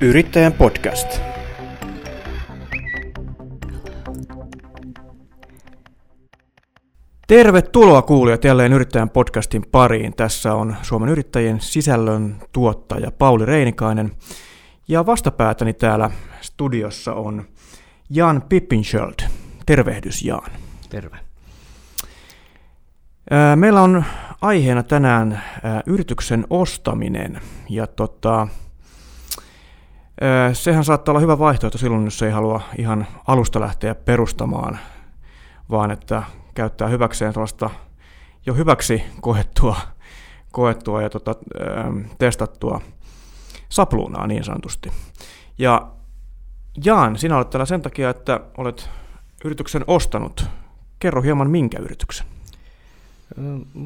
Yrittäjän podcast. Tervetuloa kuulijat jälleen Yrittäjän podcastin pariin. Tässä on Suomen yrittäjien sisällön tuottaja Pauli Reinikainen. Ja vastapäätäni täällä studiossa on Jan Pippinschöld. Tervehdys Jaan. Terve. Meillä on aiheena tänään yrityksen ostaminen. Ja tota, sehän saattaa olla hyvä vaihtoehto silloin, jos ei halua ihan alusta lähteä perustamaan, vaan että käyttää hyväkseen sellaista jo hyväksi koettua, koettua ja tota, testattua sapluunaa niin sanotusti. Ja Jaan, sinä olet täällä sen takia, että olet yrityksen ostanut. Kerro hieman minkä yrityksen.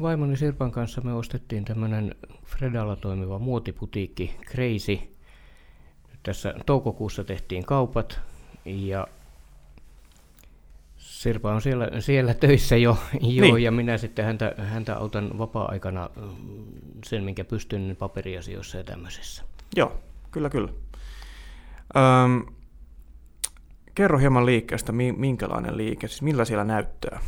Vaimoni Sirpan kanssa me ostettiin tämmöinen Fredalla toimiva muotiputiikki Crazy. Tässä toukokuussa tehtiin kaupat ja Sirpa on siellä, siellä töissä jo, jo niin. ja minä sitten häntä, häntä autan vapaa-aikana sen, minkä pystyn paperiasioissa ja tämmöisissä. Joo, kyllä kyllä. Öm, kerro hieman liikkeestä, minkälainen liike, siis millä siellä näyttää?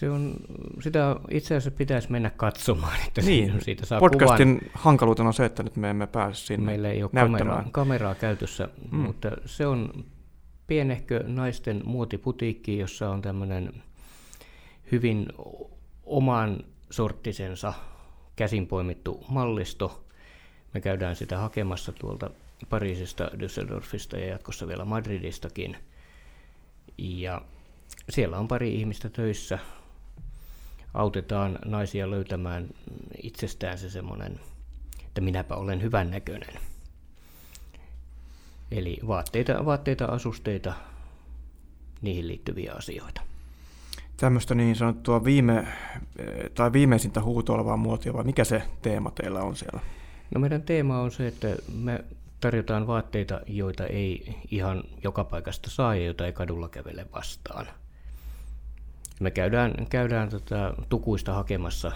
Se on, sitä itse asiassa pitäisi mennä katsomaan, että niin. siitä saa Podcastin kuvan. hankaluutena on se, että nyt me emme pääse sinne Meillä ei ole kameraa, kameraa käytössä, mm. mutta se on pienehkö naisten muotiputiikki, jossa on tämmöinen hyvin oman sorttisensa käsin poimittu mallisto. Me käydään sitä hakemassa tuolta Pariisista, Düsseldorfista ja jatkossa vielä Madridistakin. Ja siellä on pari ihmistä töissä. Autetaan naisia löytämään itsestään se semmoinen, että minäpä olen hyvän näköinen. Eli vaatteita, vaatteita, asusteita, niihin liittyviä asioita. Tämmöistä niin sanottua viime, tai viimeisintä huutoilevaa muotia, vai mikä se teema teillä on siellä? No meidän teema on se, että me tarjotaan vaatteita, joita ei ihan joka paikasta saa ja joita ei kadulla kävele vastaan. Me käydään, käydään tota, tukuista hakemassa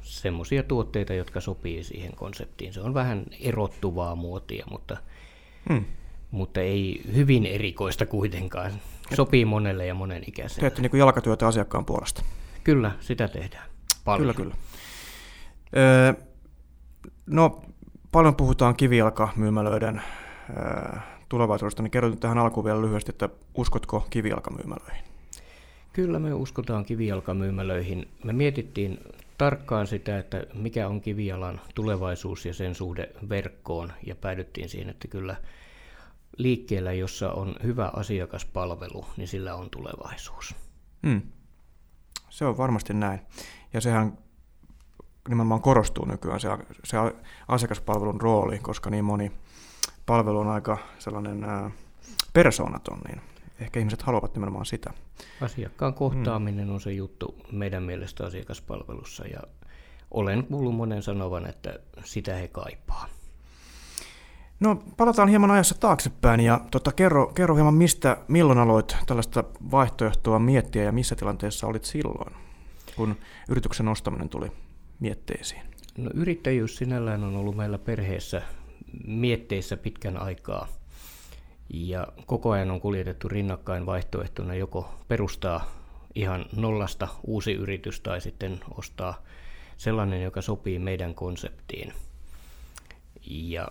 semmoisia tuotteita, jotka sopii siihen konseptiin. Se on vähän erottuvaa muotia, mutta, hmm. mutta ei hyvin erikoista kuitenkaan. Sopii monelle ja monen ikäiselle. Teette niin jalkatyötä asiakkaan puolesta. Kyllä, sitä tehdään. Paljon. Kyllä, kyllä. Öö, no, paljon puhutaan kivijalkamyymälöiden öö, tulevaisuudesta, niin kerro tähän alkuun vielä lyhyesti, että uskotko kivijalkamyymälöihin? Kyllä me uskotaan kivijalkamyymälöihin. Me mietittiin tarkkaan sitä, että mikä on kivijalan tulevaisuus ja sen suhde verkkoon, ja päädyttiin siihen, että kyllä liikkeellä, jossa on hyvä asiakaspalvelu, niin sillä on tulevaisuus. Hmm. Se on varmasti näin. Ja sehän nimenomaan korostuu nykyään se, se asiakaspalvelun rooli, koska niin moni palvelu on aika sellainen ää, persoonaton, niin ehkä ihmiset haluavat nimenomaan sitä. Asiakkaan kohtaaminen mm. on se juttu meidän mielestä asiakaspalvelussa ja olen kuullut monen sanovan, että sitä he kaipaa. No palataan hieman ajassa taaksepäin ja tota, kerro, kerro hieman mistä, milloin aloit tällaista vaihtoehtoa miettiä ja missä tilanteessa olit silloin, kun yrityksen ostaminen tuli mietteisiin? No yrittäjyys sinällään on ollut meillä perheessä mietteissä pitkän aikaa – ja koko ajan on kuljetettu rinnakkain vaihtoehtona joko perustaa ihan nollasta uusi yritys tai sitten ostaa sellainen, joka sopii meidän konseptiin. Ja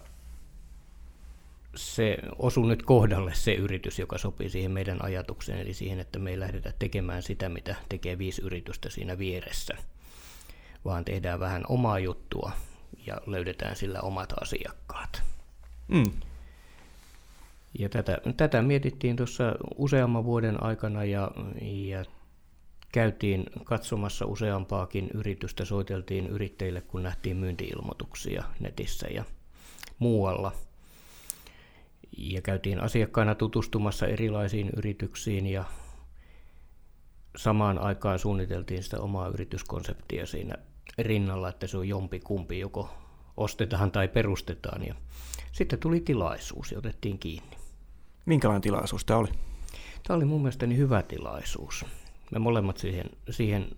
se osui nyt kohdalle se yritys, joka sopii siihen meidän ajatukseen, eli siihen, että me ei lähdetä tekemään sitä, mitä tekee viisi yritystä siinä vieressä, vaan tehdään vähän omaa juttua ja löydetään sillä omat asiakkaat. Mm. Ja tätä, tätä mietittiin tuossa useamman vuoden aikana ja, ja käytiin katsomassa useampaakin yritystä, soiteltiin yrittäjille, kun nähtiin myyntiilmoituksia netissä ja muualla. Ja käytiin asiakkaana tutustumassa erilaisiin yrityksiin ja samaan aikaan suunniteltiin sitä omaa yrityskonseptia siinä rinnalla, että se on jompi kumpi, joko ostetaan tai perustetaan. Ja sitten tuli tilaisuus ja otettiin kiinni. Minkälainen tilaisuus tämä oli? Tämä oli mun mielestäni hyvä tilaisuus. Me molemmat siihen, siihen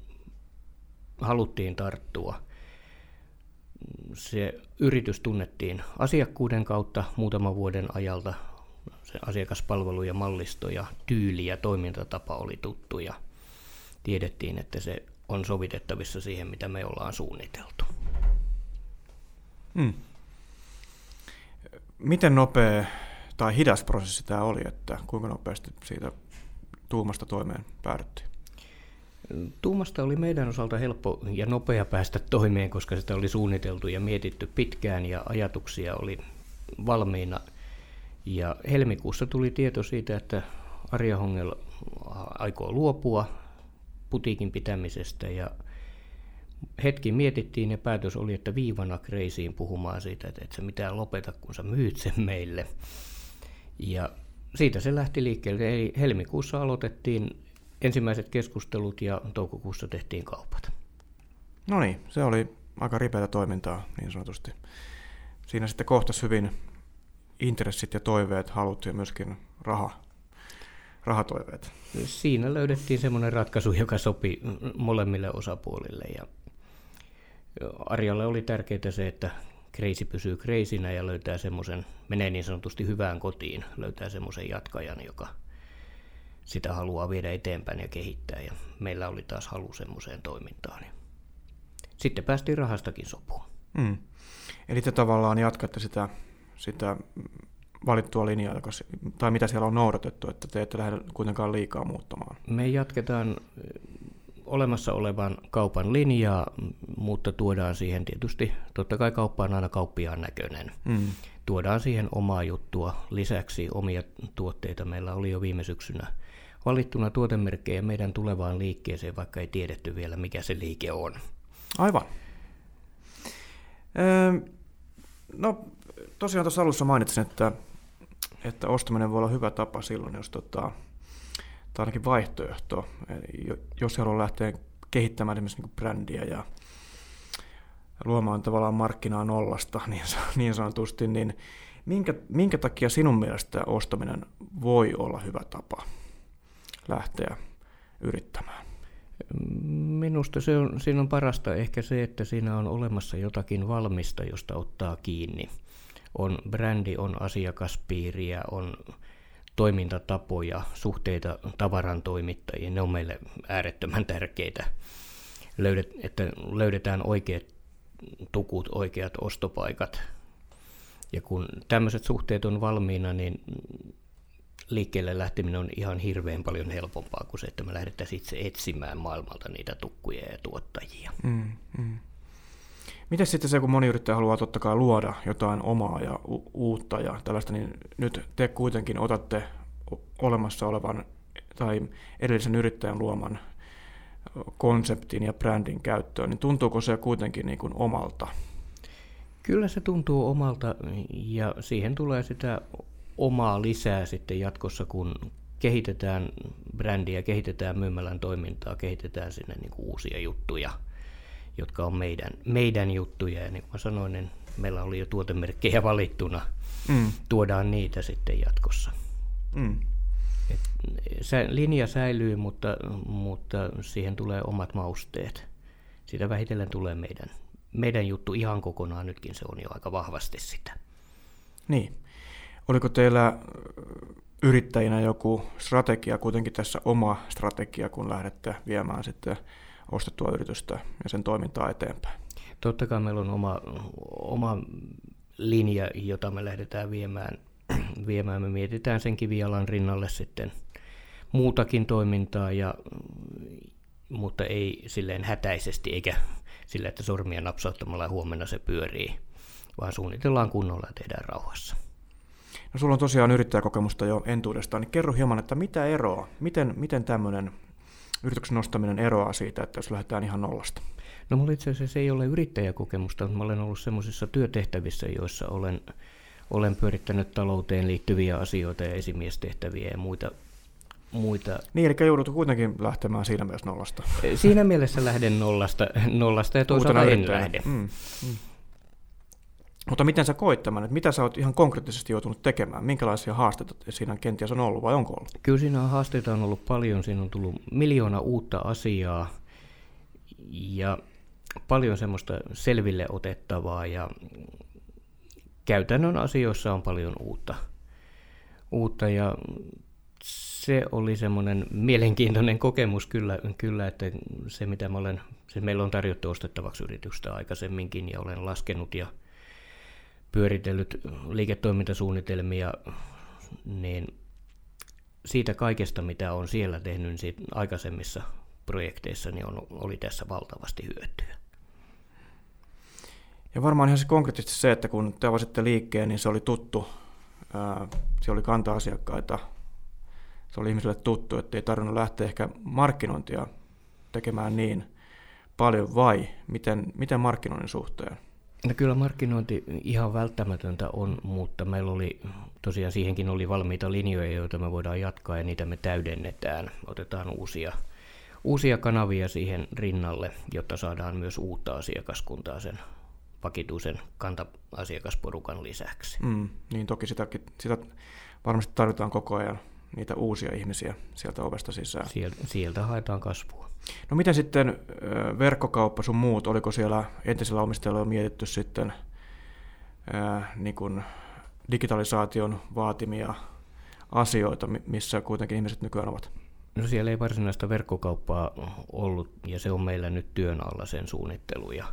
haluttiin tarttua. se yritys tunnettiin asiakkuuden kautta muutaman vuoden ajalta. Se asiakaspalvelu ja mallisto ja tyyli ja toimintatapa oli tuttu ja tiedettiin, että se on sovitettavissa siihen, mitä me ollaan suunniteltu. Hmm. Miten nopea tai hidas prosessi tämä oli, että kuinka nopeasti siitä tuumasta toimeen päädyttiin? Tuumasta oli meidän osalta helppo ja nopea päästä toimeen, koska sitä oli suunniteltu ja mietitty pitkään ja ajatuksia oli valmiina. Ja helmikuussa tuli tieto siitä, että Arja Hongel aikoo luopua putiikin pitämisestä ja hetki mietittiin ja päätös oli, että viivana kreisiin puhumaan siitä, että et sä mitään lopeta, kun sä myyt sen meille. Ja siitä se lähti liikkeelle. Eli helmikuussa aloitettiin ensimmäiset keskustelut ja toukokuussa tehtiin kaupat. No niin, se oli aika ripeätä toimintaa niin sanotusti. Siinä sitten kohtasi hyvin intressit ja toiveet, halut ja myöskin raha, rahatoiveet. Siinä löydettiin semmoinen ratkaisu, joka sopi molemmille osapuolille. Ja Arjalle oli tärkeää se, että kreisi pysyy kreisinä ja löytää semmoisen, menee niin sanotusti hyvään kotiin, löytää semmoisen jatkajan, joka sitä haluaa viedä eteenpäin ja kehittää. Ja meillä oli taas halu semmoiseen toimintaan. Sitten päästiin rahastakin sopuun. Mm. Eli te tavallaan jatkatte sitä, sitä valittua linjaa, joka, tai mitä siellä on noudatettu, että te ette lähde kuitenkaan liikaa muuttamaan? Me jatketaan olemassa olevan kaupan linjaa, mutta tuodaan siihen tietysti, totta kai kauppa on aina kauppiaan näköinen. Mm. Tuodaan siihen omaa juttua, lisäksi omia tuotteita. Meillä oli jo viime syksynä valittuna tuotemerkkejä meidän tulevaan liikkeeseen, vaikka ei tiedetty vielä, mikä se liike on. Aivan. Öö, no, tosiaan tuossa alussa mainitsin, että, että ostaminen voi olla hyvä tapa silloin, jos tota, tai ainakin vaihtoehto, jos haluaa lähteä kehittämään esimerkiksi niin brändiä ja luomaan tavallaan markkinaa nollasta niin, niin sanotusti, niin minkä, minkä takia sinun mielestä ostaminen voi olla hyvä tapa lähteä yrittämään? Minusta se on, siinä on parasta ehkä se, että siinä on olemassa jotakin valmista, josta ottaa kiinni. On brändi, on asiakaspiiriä, on toimintatapoja, suhteita tavaran toimittajiin, ne on meille äärettömän tärkeitä, Löydet, että löydetään oikeat tukut, oikeat ostopaikat. Ja kun tämmöiset suhteet on valmiina, niin liikkeelle lähteminen on ihan hirveän paljon helpompaa kuin se, että me lähdettäisiin itse etsimään maailmalta niitä tukkuja ja tuottajia. Mm, mm. Miten sitten se, kun moni yrittäjä haluaa totta kai luoda jotain omaa ja u- uutta ja tällaista, niin nyt te kuitenkin otatte olemassa olevan tai edellisen yrittäjän luoman konseptin ja brändin käyttöön, niin tuntuuko se kuitenkin niin kuin omalta? Kyllä se tuntuu omalta ja siihen tulee sitä omaa lisää sitten jatkossa, kun kehitetään brändiä, kehitetään myymälän toimintaa, kehitetään sinne niin kuin uusia juttuja – jotka on meidän, meidän juttuja. Ja niin kuin mä sanoin, niin meillä oli jo tuotemerkkejä valittuna. Mm. Tuodaan niitä sitten jatkossa. Mm. Et, se linja säilyy, mutta, mutta siihen tulee omat mausteet. Siitä vähitellen tulee meidän, meidän juttu ihan kokonaan. Nytkin se on jo aika vahvasti sitä. Niin. Oliko teillä yrittäjinä joku strategia, kuitenkin tässä oma strategia, kun lähdette viemään sitten ostettua yritystä ja sen toimintaa eteenpäin. Totta kai meillä on oma, oma linja, jota me lähdetään viemään. viemään. Me mietitään sen kivialan rinnalle sitten muutakin toimintaa, ja, mutta ei silleen hätäisesti eikä sillä, että sormia napsauttamalla huomenna se pyörii, vaan suunnitellaan kunnolla ja tehdään rauhassa. No sulla on tosiaan yrittäjäkokemusta jo entuudestaan, niin kerro hieman, että mitä eroa, miten, miten tämmöinen yrityksen nostaminen eroaa siitä, että jos lähdetään ihan nollasta? No mulla itse asiassa ei ole yrittäjäkokemusta, mutta mä olen ollut semmoisissa työtehtävissä, joissa olen, olen pyörittänyt talouteen liittyviä asioita ja esimiestehtäviä ja muita muita. Niin, eli joudut kuitenkin lähtemään siinä mielessä nollasta. Siinä mielessä lähden nollasta, nollasta ja toisaalta en lähde. Mm, mm. Mutta miten sä koit tämän, että mitä sä oot ihan konkreettisesti joutunut tekemään? Minkälaisia haasteita siinä kenties on ollut vai onko ollut? Kyllä siinä on haasteita on ollut paljon, siinä on tullut miljoona uutta asiaa ja paljon semmoista selville otettavaa ja käytännön asioissa on paljon uutta. uutta ja se oli semmoinen mielenkiintoinen kokemus kyllä, kyllä että se mitä mä olen, se meillä on tarjottu ostettavaksi yritystä aikaisemminkin ja olen laskenut ja pyöritellyt liiketoimintasuunnitelmia, niin siitä kaikesta, mitä on siellä tehnyt niin siitä aikaisemmissa projekteissa, niin on, oli tässä valtavasti hyötyä. Ja varmaan ihan se konkreettisesti se, että kun te avasitte liikkeen, niin se oli tuttu, se oli kanta-asiakkaita, se oli ihmisille tuttu, että ei tarvinnut lähteä ehkä markkinointia tekemään niin paljon, vai miten, miten markkinoinnin suhteen? No kyllä markkinointi ihan välttämätöntä on, mutta meillä oli tosiaan siihenkin oli valmiita linjoja, joita me voidaan jatkaa ja niitä me täydennetään. Otetaan uusia, uusia kanavia siihen rinnalle, jotta saadaan myös uutta asiakaskuntaa sen vakituisen kanta-asiakasporukan lisäksi. Mm, niin toki sitäkin, sitä varmasti tarvitaan koko ajan niitä uusia ihmisiä sieltä ovesta sisään. Sieltä, sieltä haetaan kasvua. No miten sitten verkkokauppa sun muut, oliko siellä entisellä omistajalla mietitty sitten ää, niin kuin digitalisaation vaatimia asioita, missä kuitenkin ihmiset nykyään ovat? No siellä ei varsinaista verkkokauppaa ollut ja se on meillä nyt työn alla sen suunnittelu ja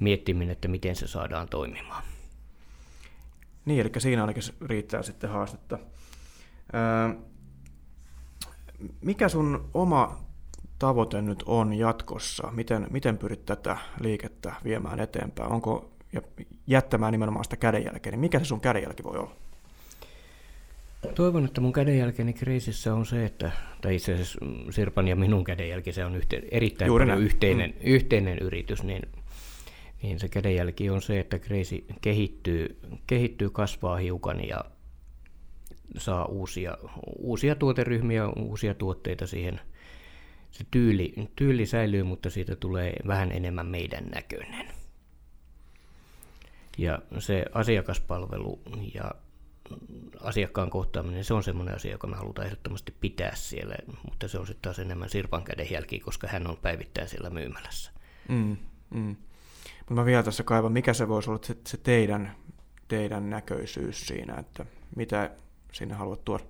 miettiminen, että miten se saadaan toimimaan. Niin, eli siinä ainakin riittää sitten haastetta. Mikä sun oma tavoite nyt on jatkossa? Miten, miten pyrit tätä liikettä viemään eteenpäin? Onko ja jättämään nimenomaan sitä kädenjälkeä, niin mikä se sun kädenjälki voi olla? Toivon, että mun kädenjälkeni kriisissä on se, että, tai itse asiassa Sirpan ja minun kädenjälki, se on yhteen, erittäin Juuri paljon yhteinen, mm. yhteinen yritys, niin, niin se kädenjälki on se, että kriisi kehittyy, kehittyy kasvaa hiukan ja saa uusia, uusia tuoteryhmiä, uusia tuotteita siihen. Se tyyli, tyyli säilyy, mutta siitä tulee vähän enemmän meidän näköinen. Ja se asiakaspalvelu ja asiakkaan kohtaaminen, se on semmoinen asia, joka me halutaan ehdottomasti pitää siellä, mutta se on sitten taas enemmän Sirpan käden jälki, koska hän on päivittäin siellä myymälässä. Mm, mm. Mutta mä vielä tässä kaivan, mikä se voisi olla se, se teidän, teidän näköisyys siinä, että mitä sinne haluat tuoda?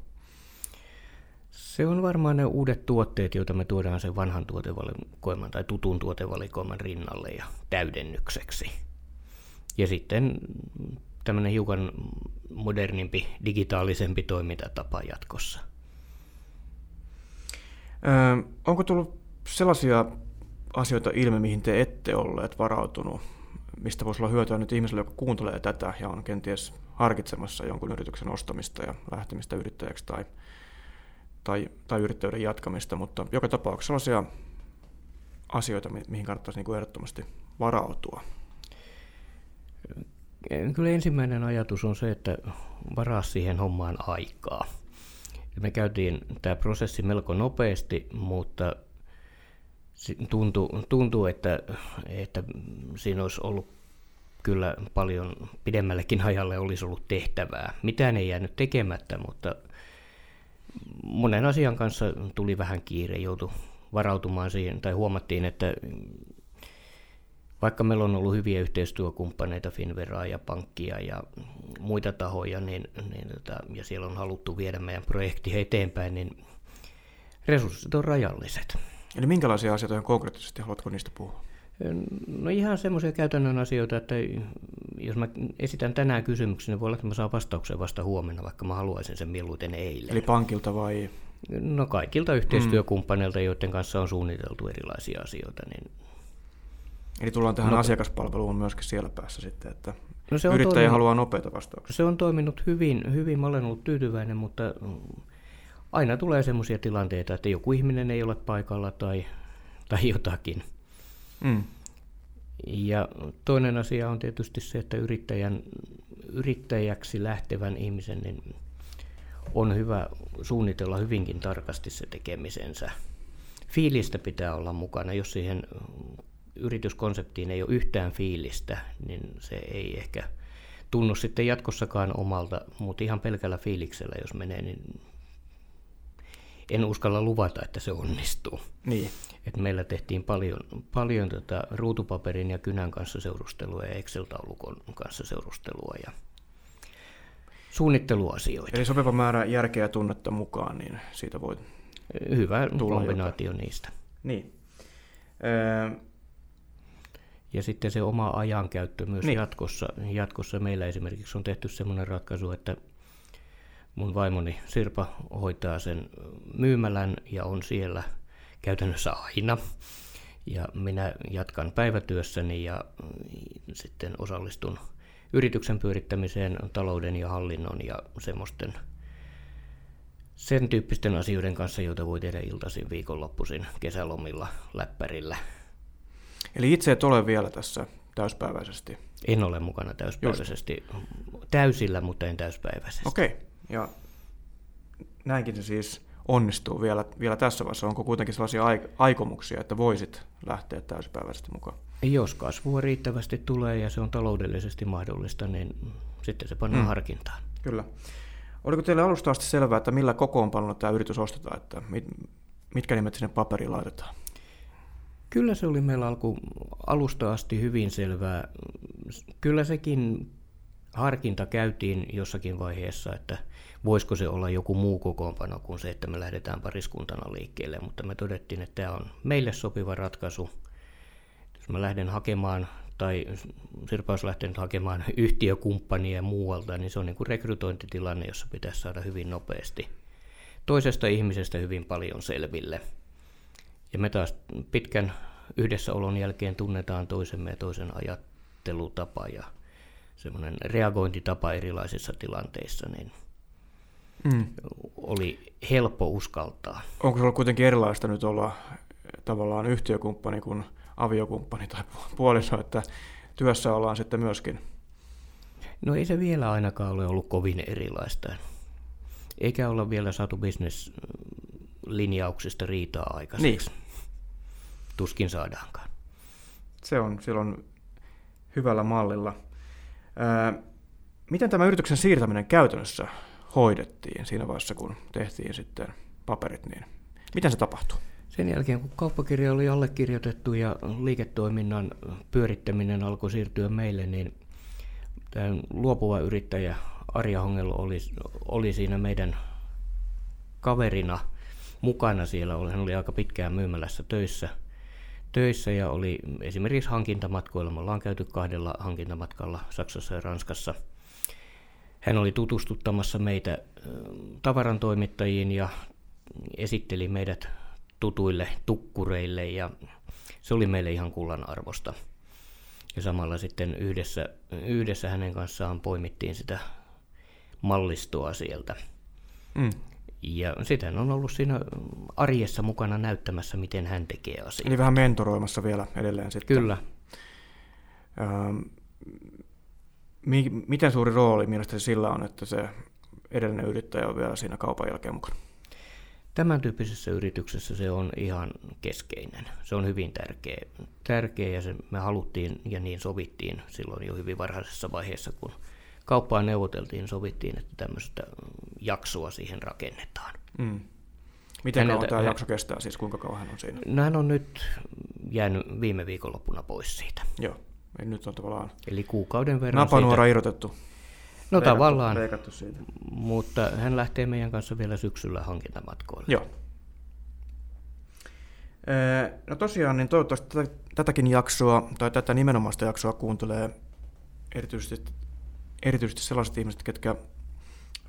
Se on varmaan ne uudet tuotteet, joita me tuodaan sen vanhan tuotevalikoiman tai tutun tuotevalikoiman rinnalle ja täydennykseksi. Ja sitten tämmöinen hiukan modernimpi, digitaalisempi toimintatapa jatkossa. Öö, onko tullut sellaisia asioita ilmi, mihin te ette olleet varautunut, mistä voisi olla hyötyä nyt ihmiselle, joka kuuntelee tätä ja on kenties harkitsemassa jonkun yrityksen ostamista ja lähtemistä yrittäjäksi tai, tai, tai yrittäjyyden jatkamista, mutta joka tapauksessa sellaisia asioita, mihin kannattaisi niin kuin ehdottomasti varautua. Kyllä ensimmäinen ajatus on se, että varaa siihen hommaan aikaa. Me käytiin tämä prosessi melko nopeasti, mutta tuntuu, tuntuu että, että siinä olisi ollut kyllä paljon pidemmällekin ajalle olisi ollut tehtävää. Mitään ei jäänyt tekemättä, mutta monen asian kanssa tuli vähän kiire, joutui varautumaan siihen, tai huomattiin, että vaikka meillä on ollut hyviä yhteistyökumppaneita, Finveraa ja pankkia ja muita tahoja, niin, niin, tota, ja siellä on haluttu viedä meidän projekti eteenpäin, niin resurssit on rajalliset. Eli minkälaisia asioita konkreettisesti haluatko niistä puhua? No ihan semmoisia käytännön asioita, että jos mä esitän tänään kysymyksen, niin voi olla, että mä saan vastauksen vasta huomenna, vaikka mä haluaisin sen mieluiten eilen. Eli pankilta vai? No kaikilta yhteistyökumppaneilta, mm. joiden kanssa on suunniteltu erilaisia asioita. Niin... Eli tullaan tähän no, asiakaspalveluun myöskin siellä päässä sitten, että no se on yrittäjä toiminut, haluaa nopeita vastauksia. Se on toiminut hyvin, hyvin, mä olen ollut tyytyväinen, mutta aina tulee sellaisia tilanteita, että joku ihminen ei ole paikalla tai, tai jotakin. Mm. Ja toinen asia on tietysti se, että yrittäjän, yrittäjäksi lähtevän ihmisen niin on hyvä suunnitella hyvinkin tarkasti se tekemisensä. Fiilistä pitää olla mukana. Jos siihen yrityskonseptiin ei ole yhtään fiilistä, niin se ei ehkä tunnu sitten jatkossakaan omalta, mutta ihan pelkällä fiiliksellä, jos menee, niin en uskalla luvata, että se onnistuu. Niin. Et meillä tehtiin paljon, paljon tota ruutupaperin ja kynän kanssa seurustelua ja Excel-taulukon kanssa seurustelua ja suunnitteluasioita. Eli sopiva määrä järkeä ja tunnetta mukaan, niin siitä voi Hyvä kombinaatio jotain. niistä. Niin. Öö... Ja sitten se oma ajankäyttö myös niin. jatkossa. Jatkossa meillä esimerkiksi on tehty sellainen ratkaisu, että mun vaimoni Sirpa hoitaa sen myymälän ja on siellä käytännössä aina. Ja minä jatkan päivätyössäni ja sitten osallistun yrityksen pyörittämiseen, talouden ja hallinnon ja semmoisten sen tyyppisten asioiden kanssa, joita voi tehdä iltaisin, viikonloppuisin, kesälomilla, läppärillä. Eli itse et ole vielä tässä täyspäiväisesti? En ole mukana täyspäiväisesti. Just. Täysillä, mutta en täyspäiväisesti. Okei, okay. ja näinkin se siis onnistuu vielä, vielä tässä vaiheessa. Onko kuitenkin sellaisia aikomuksia, että voisit lähteä täyspäiväisesti mukaan? Jos kasvua riittävästi tulee ja se on taloudellisesti mahdollista, niin sitten se pannaan mm. harkintaan. Kyllä. Oliko teille alusta asti selvää, että millä kokoonpanolla tämä yritys ostetaan, että mit, mitkä nimet sinne paperiin laitetaan? Kyllä se oli meillä alku, alusta asti hyvin selvää. Kyllä sekin harkinta käytiin jossakin vaiheessa, että voisiko se olla joku muu kokoonpano kuin se, että me lähdetään pariskuntana liikkeelle, mutta me todettiin, että tämä on meille sopiva ratkaisu. Jos mä lähden hakemaan tai Sirpa olisi lähtenyt hakemaan yhtiökumppania muualta, niin se on niin kuin rekrytointitilanne, jossa pitäisi saada hyvin nopeasti toisesta ihmisestä hyvin paljon selville. Ja me taas pitkän yhdessäolon jälkeen tunnetaan toisemme ja toisen ajattelutapa ja semmoinen reagointitapa erilaisissa tilanteissa, niin mm. oli helppo uskaltaa. Onko se ollut kuitenkin erilaista nyt olla tavallaan yhtiökumppani kuin aviokumppani tai puoliso, että työssä ollaan sitten myöskin? No ei se vielä ainakaan ole ollut kovin erilaista. Eikä olla vielä saatu bisneslinjauksista riitaa aikaiseksi. Niin. Tuskin saadaankaan. Se on silloin hyvällä mallilla. Miten tämä yrityksen siirtäminen käytännössä hoidettiin siinä vaiheessa, kun tehtiin sitten paperit, niin miten se tapahtui? Sen jälkeen, kun kauppakirja oli allekirjoitettu ja liiketoiminnan pyörittäminen alkoi siirtyä meille, niin tämä luopuva yrittäjä Arja Hongelo oli, oli siinä meidän kaverina mukana siellä. Hän oli aika pitkään myymälässä töissä, töissä ja oli esimerkiksi hankintamatkoilla. Me ollaan käyty kahdella hankintamatkalla Saksassa ja Ranskassa. Hän oli tutustuttamassa meitä tavarantoimittajiin ja esitteli meidät tutuille tukkureille ja se oli meille ihan kullan arvosta. Ja samalla sitten yhdessä, yhdessä hänen kanssaan poimittiin sitä mallistoa sieltä. Mm. Ja sitten on ollut siinä arjessa mukana näyttämässä, miten hän tekee asiaa. Eli vähän mentoroimassa vielä edelleen sitten. Kyllä. Ähm, mi- miten suuri rooli mielestäni sillä on, että se edellinen yrittäjä on vielä siinä kaupan jälkeen mukana? Tämän tyyppisessä yrityksessä se on ihan keskeinen. Se on hyvin tärkeä, tärkeä ja se me haluttiin ja niin sovittiin silloin jo hyvin varhaisessa vaiheessa, kun kauppaa neuvoteltiin, sovittiin, että tämmöistä jaksoa siihen rakennetaan. Mm. Miten kauan tämä jakso kestää, siis kuinka kauan hän on siinä? No hän on nyt jäänyt viime viikonloppuna pois siitä. Joo, Eli nyt on tavallaan Eli kuukauden verran Napanuora siitä... irrotettu. No leikattu, tavallaan, leikattu siitä. mutta hän lähtee meidän kanssa vielä syksyllä hankintamatkoille. Joo. No tosiaan, niin toivottavasti tätäkin jaksoa, tai tätä nimenomaista jaksoa kuuntelee erityisesti, erityisesti sellaiset ihmiset, ketkä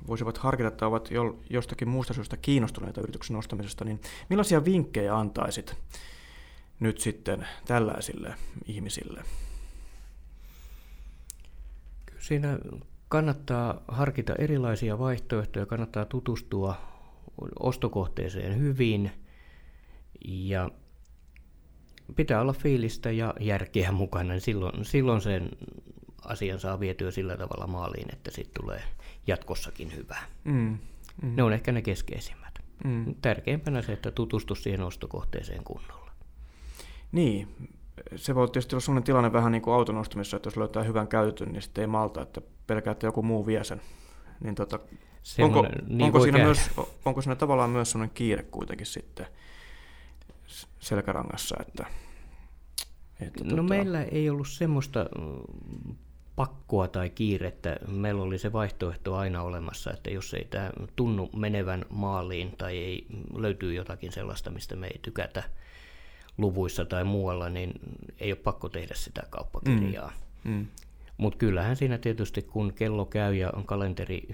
voisivat harkita tai ovat jostakin muusta syystä kiinnostuneita yrityksen ostamisesta, niin millaisia vinkkejä antaisit nyt sitten tällaisille ihmisille? Siinä kannattaa harkita erilaisia vaihtoehtoja, kannattaa tutustua ostokohteeseen hyvin ja pitää olla fiilistä ja järkeä mukana, niin silloin, silloin sen asian saa vietyä sillä tavalla maaliin, että siitä tulee jatkossakin hyvä. Mm, mm. Ne on ehkä ne keskeisimmät. Mm. Tärkeimpänä se, että tutustu siihen ostokohteeseen kunnolla. Niin, se voi tietysti olla sellainen tilanne vähän niin kuin auton ostamisessa, että jos löytää hyvän käytetyn, niin sitten ei malta, että pelkää, että joku muu vie sen. Niin tota... onko, niin onko, siinä myös, onko siinä tavallaan myös sellainen kiire kuitenkin sitten selkärangassa, että, että no tota... meillä ei ollut semmoista mm, pakkoa tai kiirettä. Meillä oli se vaihtoehto aina olemassa, että jos ei tämä tunnu menevän maaliin tai ei löytyy jotakin sellaista, mistä me ei tykätä luvuissa tai muualla, niin ei ole pakko tehdä sitä kauppakirjaa. Mm. Mm. Mutta kyllähän siinä tietysti, kun kello käy ja kalenteri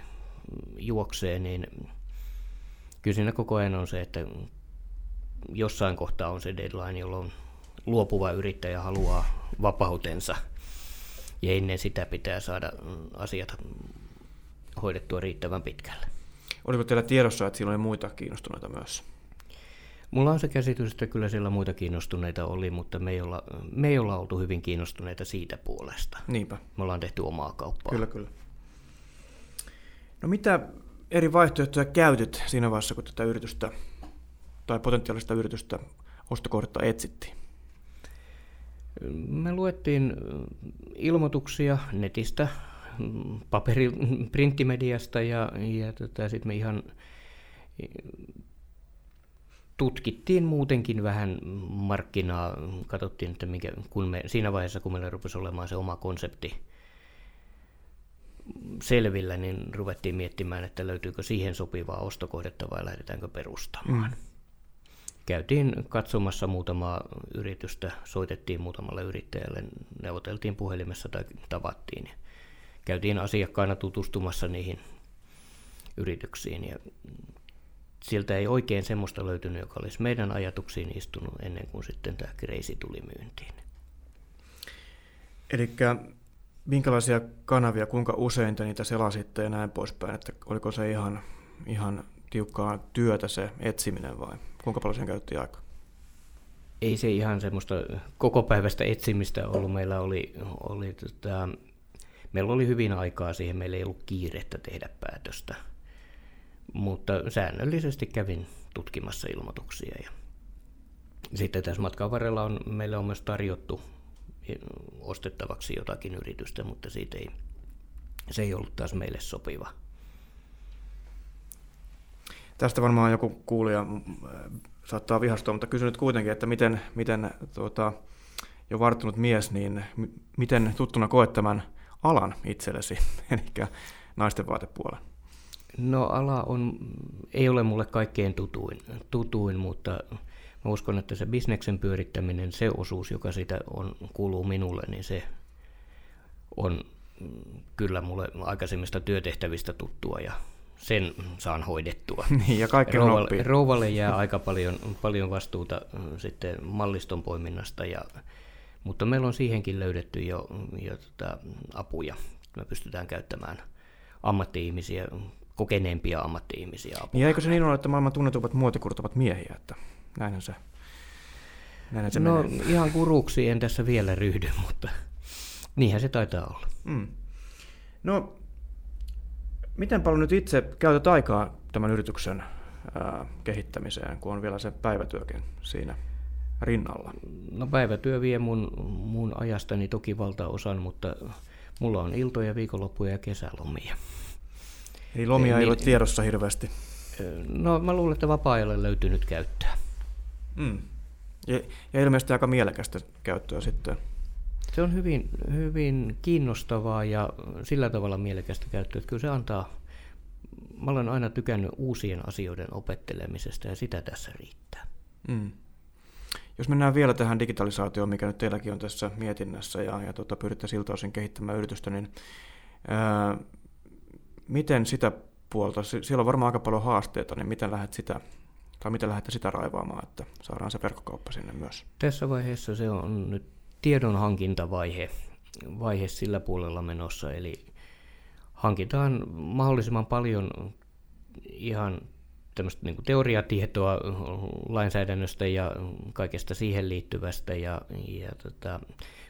juoksee, niin kyllä siinä koko ajan on se, että jossain kohtaa on se deadline, jolloin luopuva yrittäjä haluaa vapautensa. Ja ennen sitä pitää saada asiat hoidettua riittävän pitkälle. Oliko teillä tiedossa, että siinä oli muita kiinnostuneita myös? Mulla on se käsitys, että kyllä siellä muita kiinnostuneita oli, mutta me ei olla, me ei olla oltu hyvin kiinnostuneita siitä puolesta. Niinpä. Me ollaan tehty omaa kauppaa. Kyllä, kyllä. No mitä eri vaihtoehtoja käytit siinä vaiheessa, kun tätä yritystä tai potentiaalista yritystä ostokohdetta etsittiin? Me luettiin ilmoituksia netistä, paperi, printtimediasta ja, ja tota, sitten me ihan tutkittiin muutenkin vähän markkinaa, katsottiin, että mikä, kun me, siinä vaiheessa, kun meillä rupesi olemaan se oma konsepti selvillä, niin ruvettiin miettimään, että löytyykö siihen sopivaa ostokohdetta vai lähdetäänkö perustamaan. Mm. Käytiin katsomassa muutamaa yritystä, soitettiin muutamalle yrittäjälle, neuvoteltiin puhelimessa tai tavattiin. Käytiin asiakkaana tutustumassa niihin yrityksiin ja sieltä ei oikein semmoista löytynyt, joka olisi meidän ajatuksiin istunut ennen kuin sitten tämä kreisi tuli myyntiin. Eli minkälaisia kanavia, kuinka usein te niitä selasitte ja näin poispäin, että oliko se ihan, ihan tiukkaa työtä se etsiminen vai kuinka paljon sen käytti aikaa? Ei se ihan semmoista koko päivästä etsimistä ollut. Meillä oli, oli tota, meillä oli hyvin aikaa siihen, meillä ei ollut kiirettä tehdä päätöstä mutta säännöllisesti kävin tutkimassa ilmoituksia. Ja sitten tässä matkan varrella on, meille on myös tarjottu ostettavaksi jotakin yritystä, mutta siitä ei, se ei ollut taas meille sopiva. Tästä varmaan joku kuulija saattaa vihastua, mutta kysyn nyt kuitenkin, että miten, miten tuota, jo varttunut mies, niin miten tuttuna koet tämän alan itsellesi, eli naisten vaatepuolen? No ala on, ei ole mulle kaikkein tutuin, tutuin mutta mä uskon, että se bisneksen pyörittäminen, se osuus, joka sitä on, kuuluu minulle, niin se on kyllä mulle aikaisemmista työtehtävistä tuttua ja sen saan hoidettua. Niin, ja kaikki rouvalle, rouvalle jää aika paljon, paljon vastuuta sitten malliston poiminnasta, ja, mutta meillä on siihenkin löydetty jo, jo tota, apuja. Me pystytään käyttämään ammatti-ihmisiä kokeneempia ammatti-ihmisiä apua. Niin eikö se niin ole, että maailman tunnetummat muotikurut ovat miehiä, että näinhän se, näinhän se No menee. ihan kuruksi en tässä vielä ryhdy, mutta niinhän se taitaa olla. Mm. No, miten paljon nyt itse käytät aikaa tämän yrityksen ää, kehittämiseen, kun on vielä se päivätyökin siinä rinnalla? No päivätyö vie mun, mun ajastani toki valtaosan, mutta mulla on iltoja, viikonloppuja ja kesälomia. Eli lomia niin, ei ole tiedossa hirveästi. No mä luulen, että vapaa-ajalle löytyy nyt käyttöä. Mm. Ja, ja ilmeisesti aika mielekästä käyttöä sitten. Se on hyvin, hyvin kiinnostavaa ja sillä tavalla mielekästä käyttöä, että kyllä se antaa, mä olen aina tykännyt uusien asioiden opettelemisesta ja sitä tässä riittää. Mm. Jos mennään vielä tähän digitalisaatioon, mikä nyt teilläkin on tässä mietinnässä ja, ja tuota, pyritte siltä osin kehittämään yritystä, niin ää, miten sitä puolta, siellä on varmaan aika paljon haasteita, niin miten lähdet sitä, tai miten lähdette sitä raivaamaan, että saadaan se verkkokauppa sinne myös? Tässä vaiheessa se on nyt tiedonhankintavaihe vaihe sillä puolella menossa, eli hankitaan mahdollisimman paljon ihan tämmöistä niin teoriatietoa lainsäädännöstä ja kaikesta siihen liittyvästä ja, ja tota,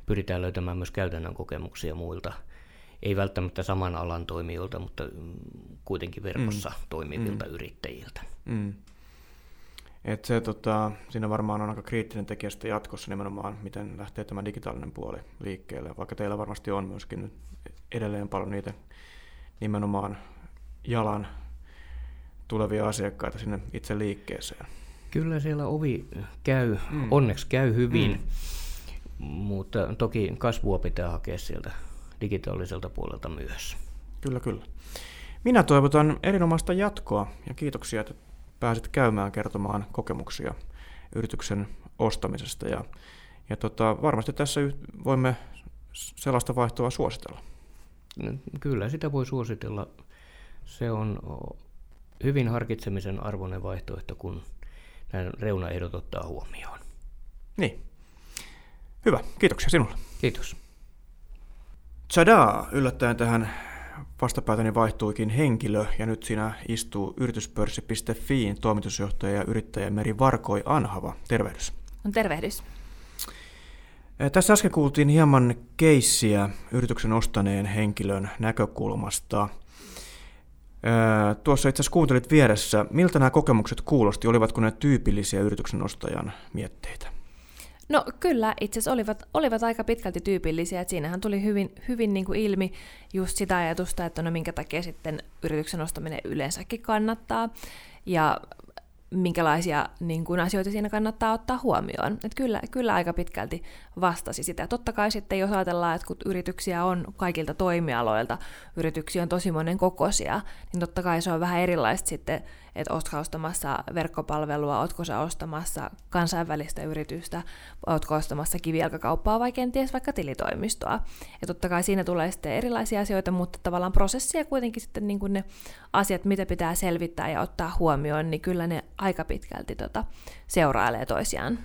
pyritään löytämään myös käytännön kokemuksia muilta ei välttämättä saman alan toimijoilta, mutta kuitenkin verkossa mm. toimivilta mm. yrittäjiltä. Mm. Et se, tota, siinä varmaan on aika kriittinen tekijä sitten jatkossa nimenomaan, miten lähtee tämä digitaalinen puoli liikkeelle, vaikka teillä varmasti on myöskin nyt edelleen paljon niitä nimenomaan jalan tulevia asiakkaita sinne itse liikkeeseen? Kyllä siellä ovi käy, mm. onneksi käy hyvin, mm. mutta toki kasvua pitää hakea sieltä digitaaliselta puolelta myös. Kyllä, kyllä. Minä toivotan erinomaista jatkoa ja kiitoksia, että pääsit käymään kertomaan kokemuksia yrityksen ostamisesta. Ja, ja tota, varmasti tässä voimme sellaista vaihtoa suositella. Kyllä, sitä voi suositella. Se on hyvin harkitsemisen arvoinen vaihtoehto, kun nämä reunaehdot ottaa huomioon. Niin. Hyvä, kiitoksia sinulle. Kiitos. Tsadaa, yllättäen tähän vastapäätäni vaihtuikin henkilö ja nyt siinä istuu yrityspörssi.fiin toimitusjohtaja ja yrittäjä Meri Varkoi Anhava. Tervehdys. On tervehdys. Tässä äsken kuultiin hieman keissiä yrityksen ostaneen henkilön näkökulmasta. Tuossa itse asiassa kuuntelit vieressä, miltä nämä kokemukset kuulosti, olivatko ne tyypillisiä yrityksen ostajan mietteitä? No kyllä, itse asiassa olivat, olivat aika pitkälti tyypillisiä, että siinähän tuli hyvin, hyvin niin kuin ilmi just sitä ajatusta, että no minkä takia sitten yrityksen ostaminen yleensäkin kannattaa, ja minkälaisia niin kuin, asioita siinä kannattaa ottaa huomioon. Et kyllä, kyllä aika pitkälti vastasi sitä. Totta kai sitten, jos ajatellaan, että kun yrityksiä on kaikilta toimialoilta, yrityksiä on tosi monen kokoisia, niin totta kai se on vähän erilaista sitten että ootko ostamassa verkkopalvelua, ootko sä ostamassa kansainvälistä yritystä, ootko ostamassa kivijalkakauppaa vai kenties vaikka tilitoimistoa. Ja totta kai siinä tulee sitten erilaisia asioita, mutta tavallaan prosessia kuitenkin sitten niin kuin ne asiat, mitä pitää selvittää ja ottaa huomioon, niin kyllä ne aika pitkälti tota, seurailee toisiaan.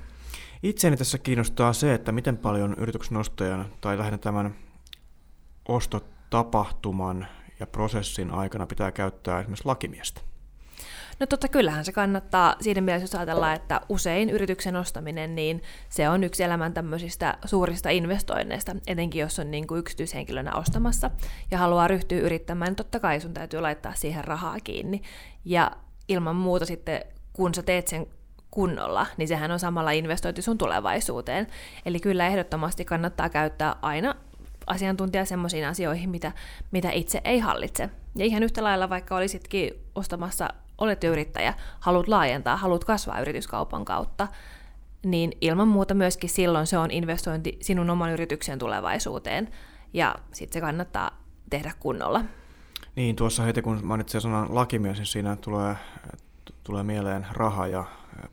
Itseäni tässä kiinnostaa se, että miten paljon yrityksen ostajan tai lähinnä tämän ostotapahtuman ja prosessin aikana pitää käyttää esimerkiksi lakimiestä. No totta kyllähän se kannattaa siinä mielessä, jos ajatellaan, että usein yrityksen ostaminen, niin se on yksi elämän tämmöisistä suurista investoinneista, etenkin jos on niin kuin yksityishenkilönä ostamassa ja haluaa ryhtyä yrittämään, niin totta kai sun täytyy laittaa siihen rahaa kiinni. Ja ilman muuta sitten, kun sä teet sen kunnolla, niin sehän on samalla investointi sun tulevaisuuteen. Eli kyllä ehdottomasti kannattaa käyttää aina asiantuntija semmoisiin asioihin, mitä, mitä itse ei hallitse. Ja ihan yhtä lailla, vaikka olisitkin ostamassa olet jo yrittäjä, haluat laajentaa, haluat kasvaa yrityskaupan kautta, niin ilman muuta myöskin silloin se on investointi sinun oman yrityksen tulevaisuuteen, ja sitten se kannattaa tehdä kunnolla. Niin, tuossa heti kun mainitsin sanan lakimies, niin siinä tulee, tulee mieleen raha ja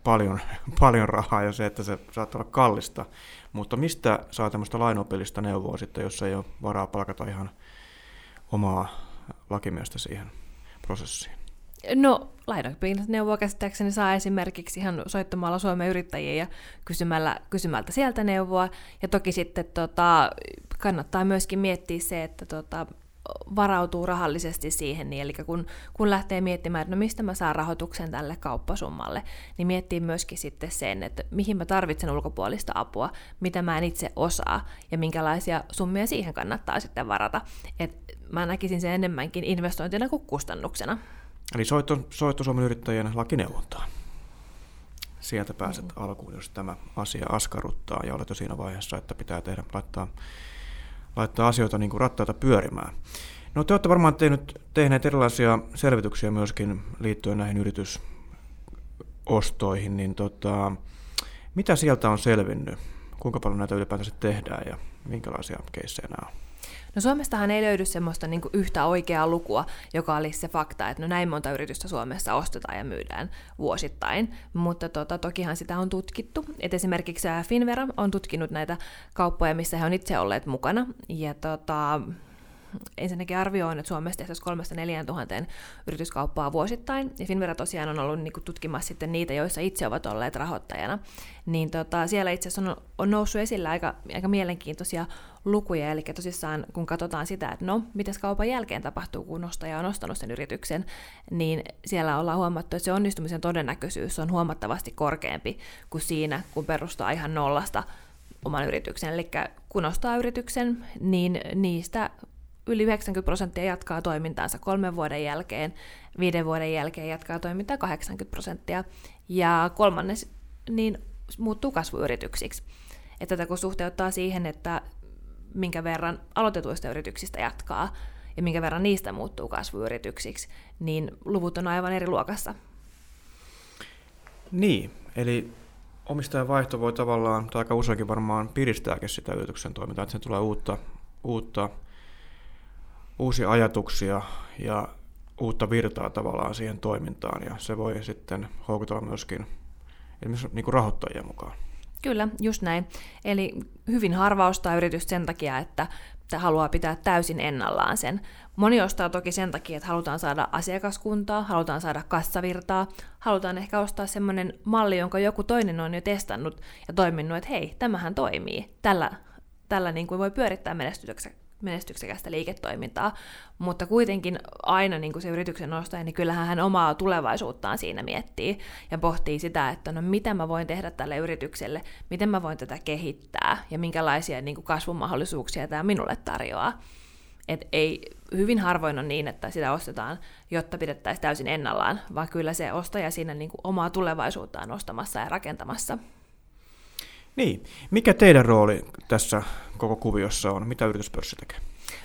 paljon, paljon rahaa ja se, että se saattaa olla kallista. Mutta mistä saa tämmöistä lainopillista neuvoa sitten, jos ei ole varaa palkata ihan omaa lakimiestä siihen prosessiin? No, neuvoa käsittääkseni saa esimerkiksi ihan soittamalla Suomen yrittäjiä ja kysymällä, kysymältä sieltä neuvoa. Ja toki sitten tota, kannattaa myöskin miettiä se, että tota, varautuu rahallisesti siihen, niin eli kun, kun lähtee miettimään, että no mistä mä saan rahoituksen tälle kauppasummalle, niin miettii myöskin sitten sen, että mihin mä tarvitsen ulkopuolista apua, mitä mä en itse osaa ja minkälaisia summia siihen kannattaa sitten varata. Et mä näkisin sen enemmänkin investointina kuin kustannuksena. Eli soitto, soitto Suomen yrittäjien lakineuvontaan. Sieltä pääset mm. alkuun, jos tämä asia askarruttaa ja olet jo siinä vaiheessa, että pitää tehdä, laittaa, laittaa asioita niin kuin rattaita pyörimään. No te olette varmaan tehnyt, tehneet erilaisia selvityksiä myöskin liittyen näihin yritysostoihin, niin tota, mitä sieltä on selvinnyt? Kuinka paljon näitä ylipäätänsä tehdään ja minkälaisia keissejä nämä on? No Suomestahan ei löydy semmoista niin yhtä oikeaa lukua, joka olisi se fakta, että no näin monta yritystä Suomessa ostetaan ja myydään vuosittain, mutta tota, tokihan sitä on tutkittu. Et esimerkiksi Finvera on tutkinut näitä kauppoja, missä he on itse olleet mukana, ja tota, ensinnäkin arvioin, että Suomessa tehtäisiin 3 4 tuhanteen yrityskauppaa vuosittain, ja Finvera tosiaan on ollut niin kuin, tutkimassa sitten niitä, joissa itse ovat olleet rahoittajana, niin tota, siellä itse asiassa on, on noussut esille aika, aika mielenkiintoisia lukuja, eli tosissaan kun katsotaan sitä, että no, mitä kaupan jälkeen tapahtuu, kun ostaja on ostanut sen yrityksen, niin siellä ollaan huomattu, että se onnistumisen todennäköisyys on huomattavasti korkeampi kuin siinä, kun perustaa ihan nollasta oman yrityksen. Eli kun ostaa yrityksen, niin niistä yli 90 prosenttia jatkaa toimintaansa kolmen vuoden jälkeen, viiden vuoden jälkeen jatkaa toimintaa 80 prosenttia, ja kolmannes niin muuttuu kasvuyrityksiksi. Että tätä kun suhteuttaa siihen, että minkä verran aloitetuista yrityksistä jatkaa, ja minkä verran niistä muuttuu kasvuyrityksiksi, niin luvut on aivan eri luokassa. Niin, eli omistajan vaihto voi tavallaan, tai aika useinkin varmaan piristääkin sitä yrityksen toimintaa, että se tulee uutta, uutta, uusia ajatuksia ja uutta virtaa tavallaan siihen toimintaan, ja se voi sitten houkutella myöskin esimerkiksi niin kuin rahoittajia mukaan. Kyllä, just näin. Eli hyvin harva ostaa yritys sen takia, että haluaa pitää täysin ennallaan sen. Moni ostaa toki sen takia, että halutaan saada asiakaskuntaa, halutaan saada kassavirtaa, halutaan ehkä ostaa semmoinen malli, jonka joku toinen on jo testannut ja toiminut, että hei, tämähän toimii. Tällä, tällä niin kuin voi pyörittää menestyksekästä liiketoimintaa, mutta kuitenkin aina niin kuin se yrityksen ostaja, niin kyllähän hän omaa tulevaisuuttaan siinä miettii ja pohtii sitä, että no mitä mä voin tehdä tälle yritykselle, miten mä voin tätä kehittää ja minkälaisia niin kuin kasvumahdollisuuksia tämä minulle tarjoaa. Et ei, hyvin harvoin on niin, että sitä ostetaan, jotta pidettäisiin täysin ennallaan, vaan kyllä se ostaja siinä niin kuin omaa tulevaisuuttaan ostamassa ja rakentamassa. Niin. Mikä teidän rooli tässä koko kuviossa on? Mitä yrityspörssi tekee?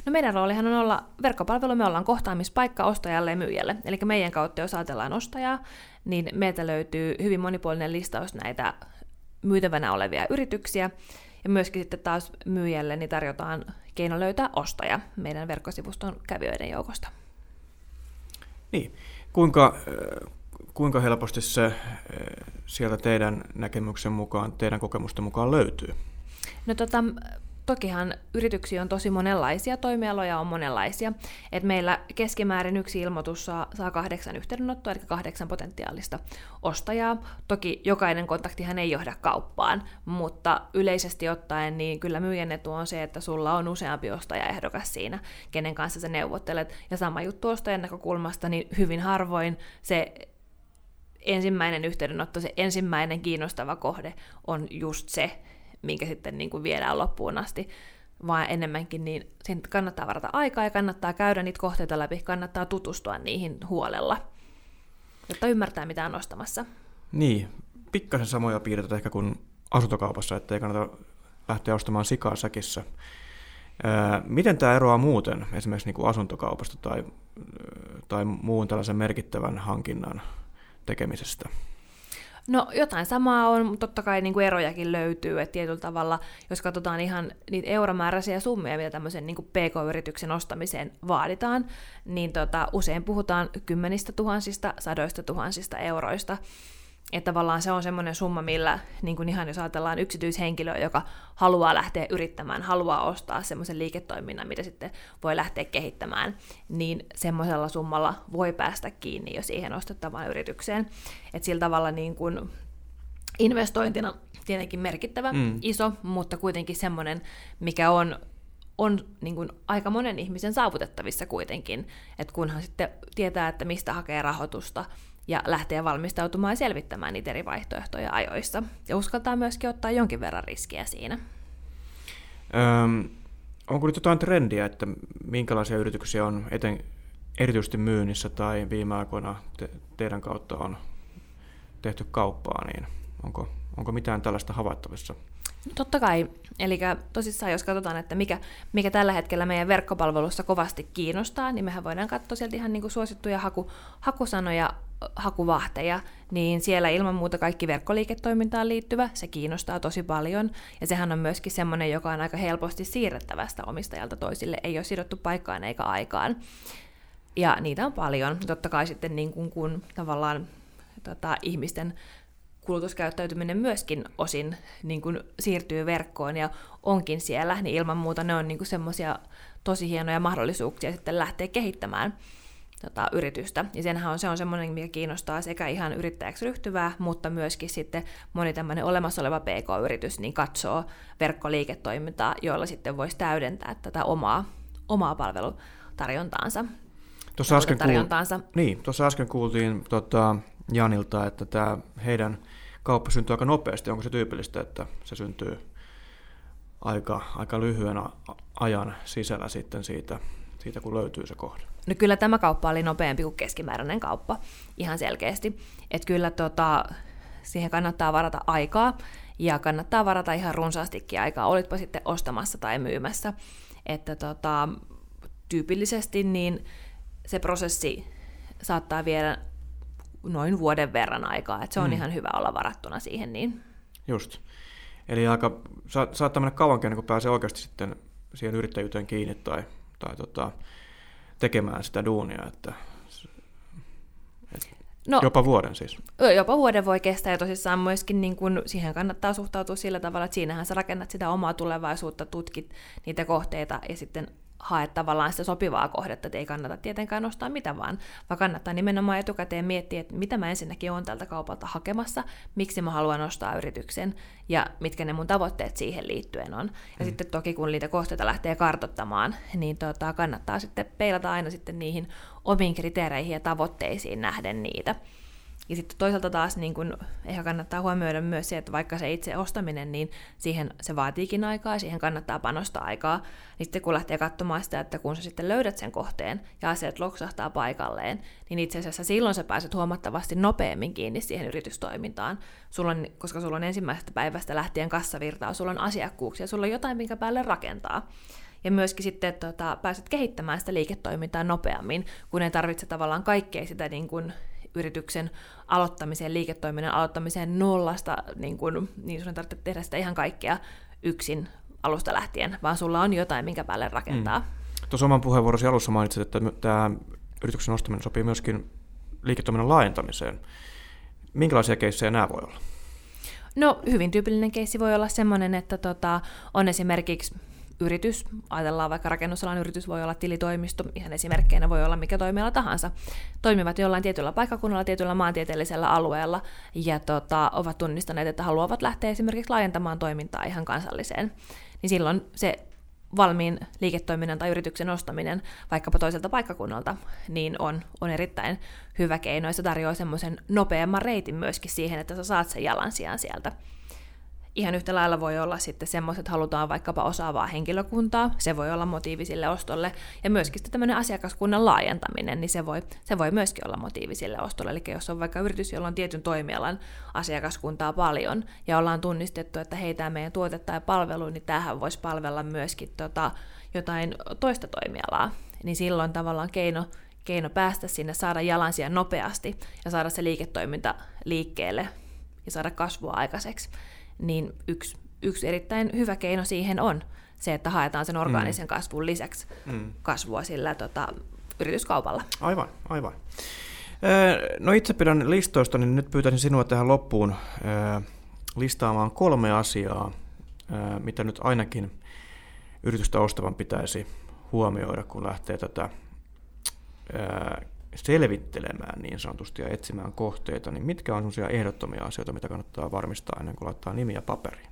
No meidän roolihan on olla verkkopalvelu, me ollaan kohtaamispaikka ostajalle ja myyjälle. Eli meidän kautta, jos ajatellaan ostajaa, niin meiltä löytyy hyvin monipuolinen listaus näitä myytävänä olevia yrityksiä. Ja myöskin sitten taas myyjälle niin tarjotaan keino löytää ostaja meidän verkkosivuston kävijöiden joukosta. Niin. Kuinka, kuinka helposti se eh, sieltä teidän näkemyksen mukaan, teidän kokemusten mukaan löytyy? No tota, tokihan yrityksiä on tosi monenlaisia, toimialoja on monenlaisia. Et meillä keskimäärin yksi ilmoitus saa, saa kahdeksan yhteydenottoa, eli kahdeksan potentiaalista ostajaa. Toki jokainen kontaktihan ei johda kauppaan, mutta yleisesti ottaen niin kyllä myyjän etu on se, että sulla on useampi ostajaehdokas siinä, kenen kanssa sä neuvottelet. Ja sama juttu ostajan näkökulmasta, niin hyvin harvoin se ensimmäinen yhteydenotto, se ensimmäinen kiinnostava kohde on just se, minkä sitten niin kuin viedään loppuun asti, vaan enemmänkin niin sen kannattaa varata aikaa ja kannattaa käydä niitä kohteita läpi, kannattaa tutustua niihin huolella, jotta ymmärtää mitä on ostamassa. Niin, pikkasen samoja piirteitä ehkä kuin asuntokaupassa, että ei kannata lähteä ostamaan sikaa säkissä. miten tämä eroaa muuten esimerkiksi niin kuin asuntokaupasta tai, tai muun tällaisen merkittävän hankinnan tekemisestä? No jotain samaa on, mutta totta kai niin kuin erojakin löytyy, että tietyllä tavalla, jos katsotaan ihan niitä euromääräisiä summia, mitä tämmöisen niin kuin PK-yrityksen ostamiseen vaaditaan, niin tota, usein puhutaan kymmenistä tuhansista, sadoista tuhansista euroista, että tavallaan se on semmoinen summa, millä niin kuin ihan jos ajatellaan yksityishenkilöä, joka haluaa lähteä yrittämään, haluaa ostaa semmoisen liiketoiminnan, mitä sitten voi lähteä kehittämään, niin semmoisella summalla voi päästä kiinni jo siihen ostettavaan yritykseen. että sillä tavalla niin kuin investointina tietenkin merkittävä, mm. iso, mutta kuitenkin semmoinen, mikä on on niin kuin aika monen ihmisen saavutettavissa kuitenkin, että kunhan sitten tietää, että mistä hakee rahoitusta, ja lähteä valmistautumaan ja selvittämään niitä eri vaihtoehtoja ajoissa. Ja uskaltaa myöskin ottaa jonkin verran riskiä siinä. Öm, onko nyt jotain trendiä, että minkälaisia yrityksiä on eten, erityisesti myynnissä tai viime aikoina te, teidän kautta on tehty kauppaa, niin onko, onko mitään tällaista havaittavissa? Totta kai. Eli tosissaan, jos katsotaan, että mikä, mikä tällä hetkellä meidän verkkopalvelussa kovasti kiinnostaa, niin mehän voidaan katsoa sieltä ihan niin kuin suosittuja haku, hakusanoja hakuvahteja, niin siellä ilman muuta kaikki verkkoliiketoimintaan liittyvä, se kiinnostaa tosi paljon, ja sehän on myöskin semmoinen, joka on aika helposti siirrettävästä omistajalta toisille, ei ole sidottu paikkaan eikä aikaan. Ja niitä on paljon. Totta kai sitten niin kuin, kun tavallaan tota, ihmisten kulutuskäyttäytyminen myöskin osin niin kuin siirtyy verkkoon ja onkin siellä, niin ilman muuta ne on niin semmoisia tosi hienoja mahdollisuuksia sitten lähteä kehittämään tota, yritystä. Ja senhän on, se on semmoinen, mikä kiinnostaa sekä ihan yrittäjäksi ryhtyvää, mutta myöskin sitten moni tämmöinen olemassa oleva PK-yritys niin katsoo verkkoliiketoimintaa, joilla sitten voisi täydentää tätä omaa, omaa palvelutarjontaansa. Tuossa äsken, kuul... niin, tuossa äsken kuultiin tota, Janilta, että tämä heidän kauppa syntyy aika nopeasti. Onko se tyypillistä, että se syntyy aika, aika lyhyen ajan sisällä sitten siitä, siitä, kun löytyy se kohde? No kyllä tämä kauppa oli nopeampi kuin keskimääräinen kauppa, ihan selkeästi. Että kyllä tota, siihen kannattaa varata aikaa, ja kannattaa varata ihan runsaastikin aikaa, olitpa sitten ostamassa tai myymässä. Että tota, tyypillisesti niin se prosessi saattaa viedä noin vuoden verran aikaa, että se on mm. ihan hyvä olla varattuna siihen. Niin. Just. Eli aika, sa, saattaa mennä kauankin, kun pääsee oikeasti sitten siihen yrittäjyyteen kiinni tai, tai tota, tekemään sitä duunia, että No, jopa vuoden siis? Jopa vuoden voi kestää ja tosissaan myöskin niin kun, siihen kannattaa suhtautua sillä tavalla, että siinähän sä rakennat sitä omaa tulevaisuutta, tutkit niitä kohteita ja sitten haet tavallaan sitä sopivaa kohdetta, että ei kannata tietenkään nostaa mitä vaan, vaan kannattaa nimenomaan etukäteen miettiä, että mitä mä ensinnäkin olen tältä kaupalta hakemassa, miksi mä haluan nostaa yrityksen ja mitkä ne mun tavoitteet siihen liittyen on. Ja mm. sitten toki kun niitä kohteita lähtee kartottamaan, niin tota, kannattaa sitten peilata aina sitten niihin omiin kriteereihin ja tavoitteisiin nähden niitä. Ja sitten toisaalta taas niin kun, ehkä kannattaa huomioida myös se, että vaikka se itse ostaminen, niin siihen se vaatiikin aikaa ja siihen kannattaa panostaa aikaa. Niin sitten kun lähtee katsomaan sitä, että kun sä sitten löydät sen kohteen ja asiat loksahtaa paikalleen, niin itse asiassa silloin sä pääset huomattavasti nopeammin kiinni siihen yritystoimintaan. Sulla on, koska sulla on ensimmäisestä päivästä lähtien kassavirtaa, sulla on asiakkuuksia, sulla on jotain, minkä päälle rakentaa ja myöskin sitten tota, pääset kehittämään sitä liiketoimintaa nopeammin, kun ei tarvitse tavallaan kaikkea sitä niin kuin yrityksen aloittamiseen, liiketoiminnan aloittamiseen nollasta, niin, kuin, niin sun ei tarvitse tehdä sitä ihan kaikkea yksin alusta lähtien, vaan sulla on jotain, minkä päälle rakentaa. Mm. Tuossa oman puheenvuorosi alussa mainitsit, että tämä yrityksen ostaminen sopii myöskin liiketoiminnan laajentamiseen. Minkälaisia keissejä nämä voi olla? No hyvin tyypillinen keissi voi olla sellainen, että tota, on esimerkiksi yritys, ajatellaan vaikka rakennusalan yritys, voi olla tilitoimisto, ihan esimerkkeinä voi olla mikä toimiala tahansa, toimivat jollain tietyllä paikkakunnalla, tietyllä maantieteellisellä alueella ja tota, ovat tunnistaneet, että haluavat lähteä esimerkiksi laajentamaan toimintaa ihan kansalliseen, niin silloin se valmiin liiketoiminnan tai yrityksen ostaminen vaikkapa toiselta paikkakunnalta, niin on, on erittäin hyvä keino ja se tarjoaa semmoisen nopeamman reitin myöskin siihen, että sä saat sen jalansijan sieltä ihan yhtä lailla voi olla sitten semmoiset, että halutaan vaikkapa osaavaa henkilökuntaa, se voi olla motiivi sille ostolle, ja myöskin sitten tämmöinen asiakaskunnan laajentaminen, niin se voi, se voi myöskin olla motiivi sille ostolle, eli jos on vaikka yritys, jolla on tietyn toimialan asiakaskuntaa paljon, ja ollaan tunnistettu, että hei, tämä meidän tuote tai palvelu, niin tämähän voisi palvella myöskin tota, jotain toista toimialaa, niin silloin tavallaan keino, keino päästä sinne, saada jalansia nopeasti ja saada se liiketoiminta liikkeelle ja saada kasvua aikaiseksi niin yksi, yksi erittäin hyvä keino siihen on se, että haetaan sen orgaanisen mm. kasvun lisäksi mm. kasvua sillä tota, yrityskaupalla. Aivan, aivan. No itse pidän listoista, niin nyt pyytäisin sinua tähän loppuun listaamaan kolme asiaa, mitä nyt ainakin yritystä ostavan pitäisi huomioida, kun lähtee tätä selvittelemään niin sanotusti ja etsimään kohteita, niin mitkä on sellaisia ehdottomia asioita, mitä kannattaa varmistaa ennen kuin laittaa nimiä paperiin?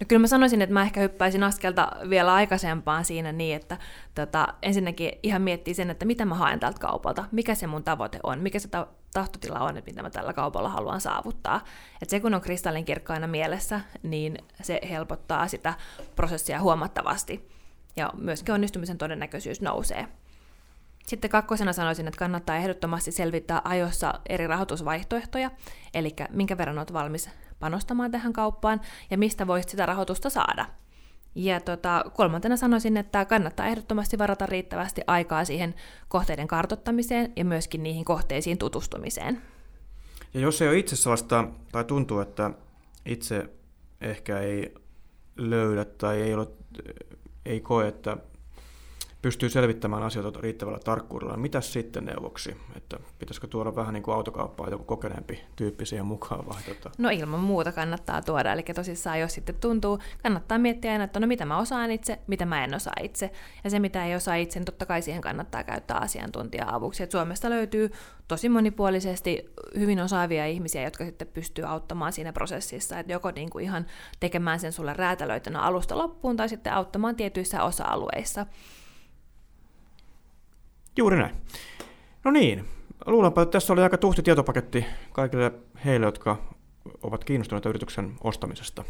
No kyllä mä sanoisin, että mä ehkä hyppäisin askelta vielä aikaisempaan siinä niin, että tota, ensinnäkin ihan miettii sen, että mitä mä haen tältä kaupalta, mikä se mun tavoite on, mikä se ta- tahtotila on, että mitä mä tällä kaupalla haluan saavuttaa. Et se kun on kristallinkirkkaina mielessä, niin se helpottaa sitä prosessia huomattavasti ja myöskin onnistumisen todennäköisyys nousee. Sitten kakkosena sanoisin, että kannattaa ehdottomasti selvittää ajoissa eri rahoitusvaihtoehtoja, eli minkä verran olet valmis panostamaan tähän kauppaan ja mistä voisit sitä rahoitusta saada. Ja tota, kolmantena sanoisin, että kannattaa ehdottomasti varata riittävästi aikaa siihen kohteiden kartottamiseen ja myöskin niihin kohteisiin tutustumiseen. Ja jos ei ole itse sellaista, tai tuntuu, että itse ehkä ei löydä tai ei, ole, ei koe, että pystyy selvittämään asioita riittävällä tarkkuudella. Mitä sitten neuvoksi? Että pitäisikö tuoda vähän niin kuin autokauppaa joku kokeneempi tyyppi siihen mukaan? Vai tota? No ilman muuta kannattaa tuoda. Eli tosissaan jos sitten tuntuu, kannattaa miettiä aina, että no mitä mä osaan itse, mitä mä en osaa itse. Ja se mitä ei osaa itse, niin totta kai siihen kannattaa käyttää asiantuntija-avuksi. Et Suomesta löytyy tosi monipuolisesti hyvin osaavia ihmisiä, jotka sitten pystyy auttamaan siinä prosessissa. Että joko niin kuin ihan tekemään sen sulle räätälöitynä alusta loppuun tai sitten auttamaan tietyissä osa-alueissa. Juuri näin. No niin, luulenpa, että tässä oli aika tuhti tietopaketti kaikille heille, jotka ovat kiinnostuneita yrityksen ostamisesta.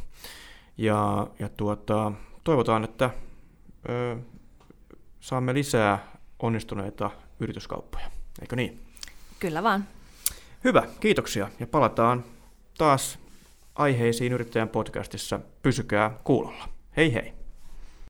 Ja, ja tuota, toivotaan, että ö, saamme lisää onnistuneita yrityskauppoja. Eikö niin? Kyllä vaan. Hyvä, kiitoksia. Ja palataan taas aiheisiin yrittäjän podcastissa. Pysykää kuulolla. Hei hei!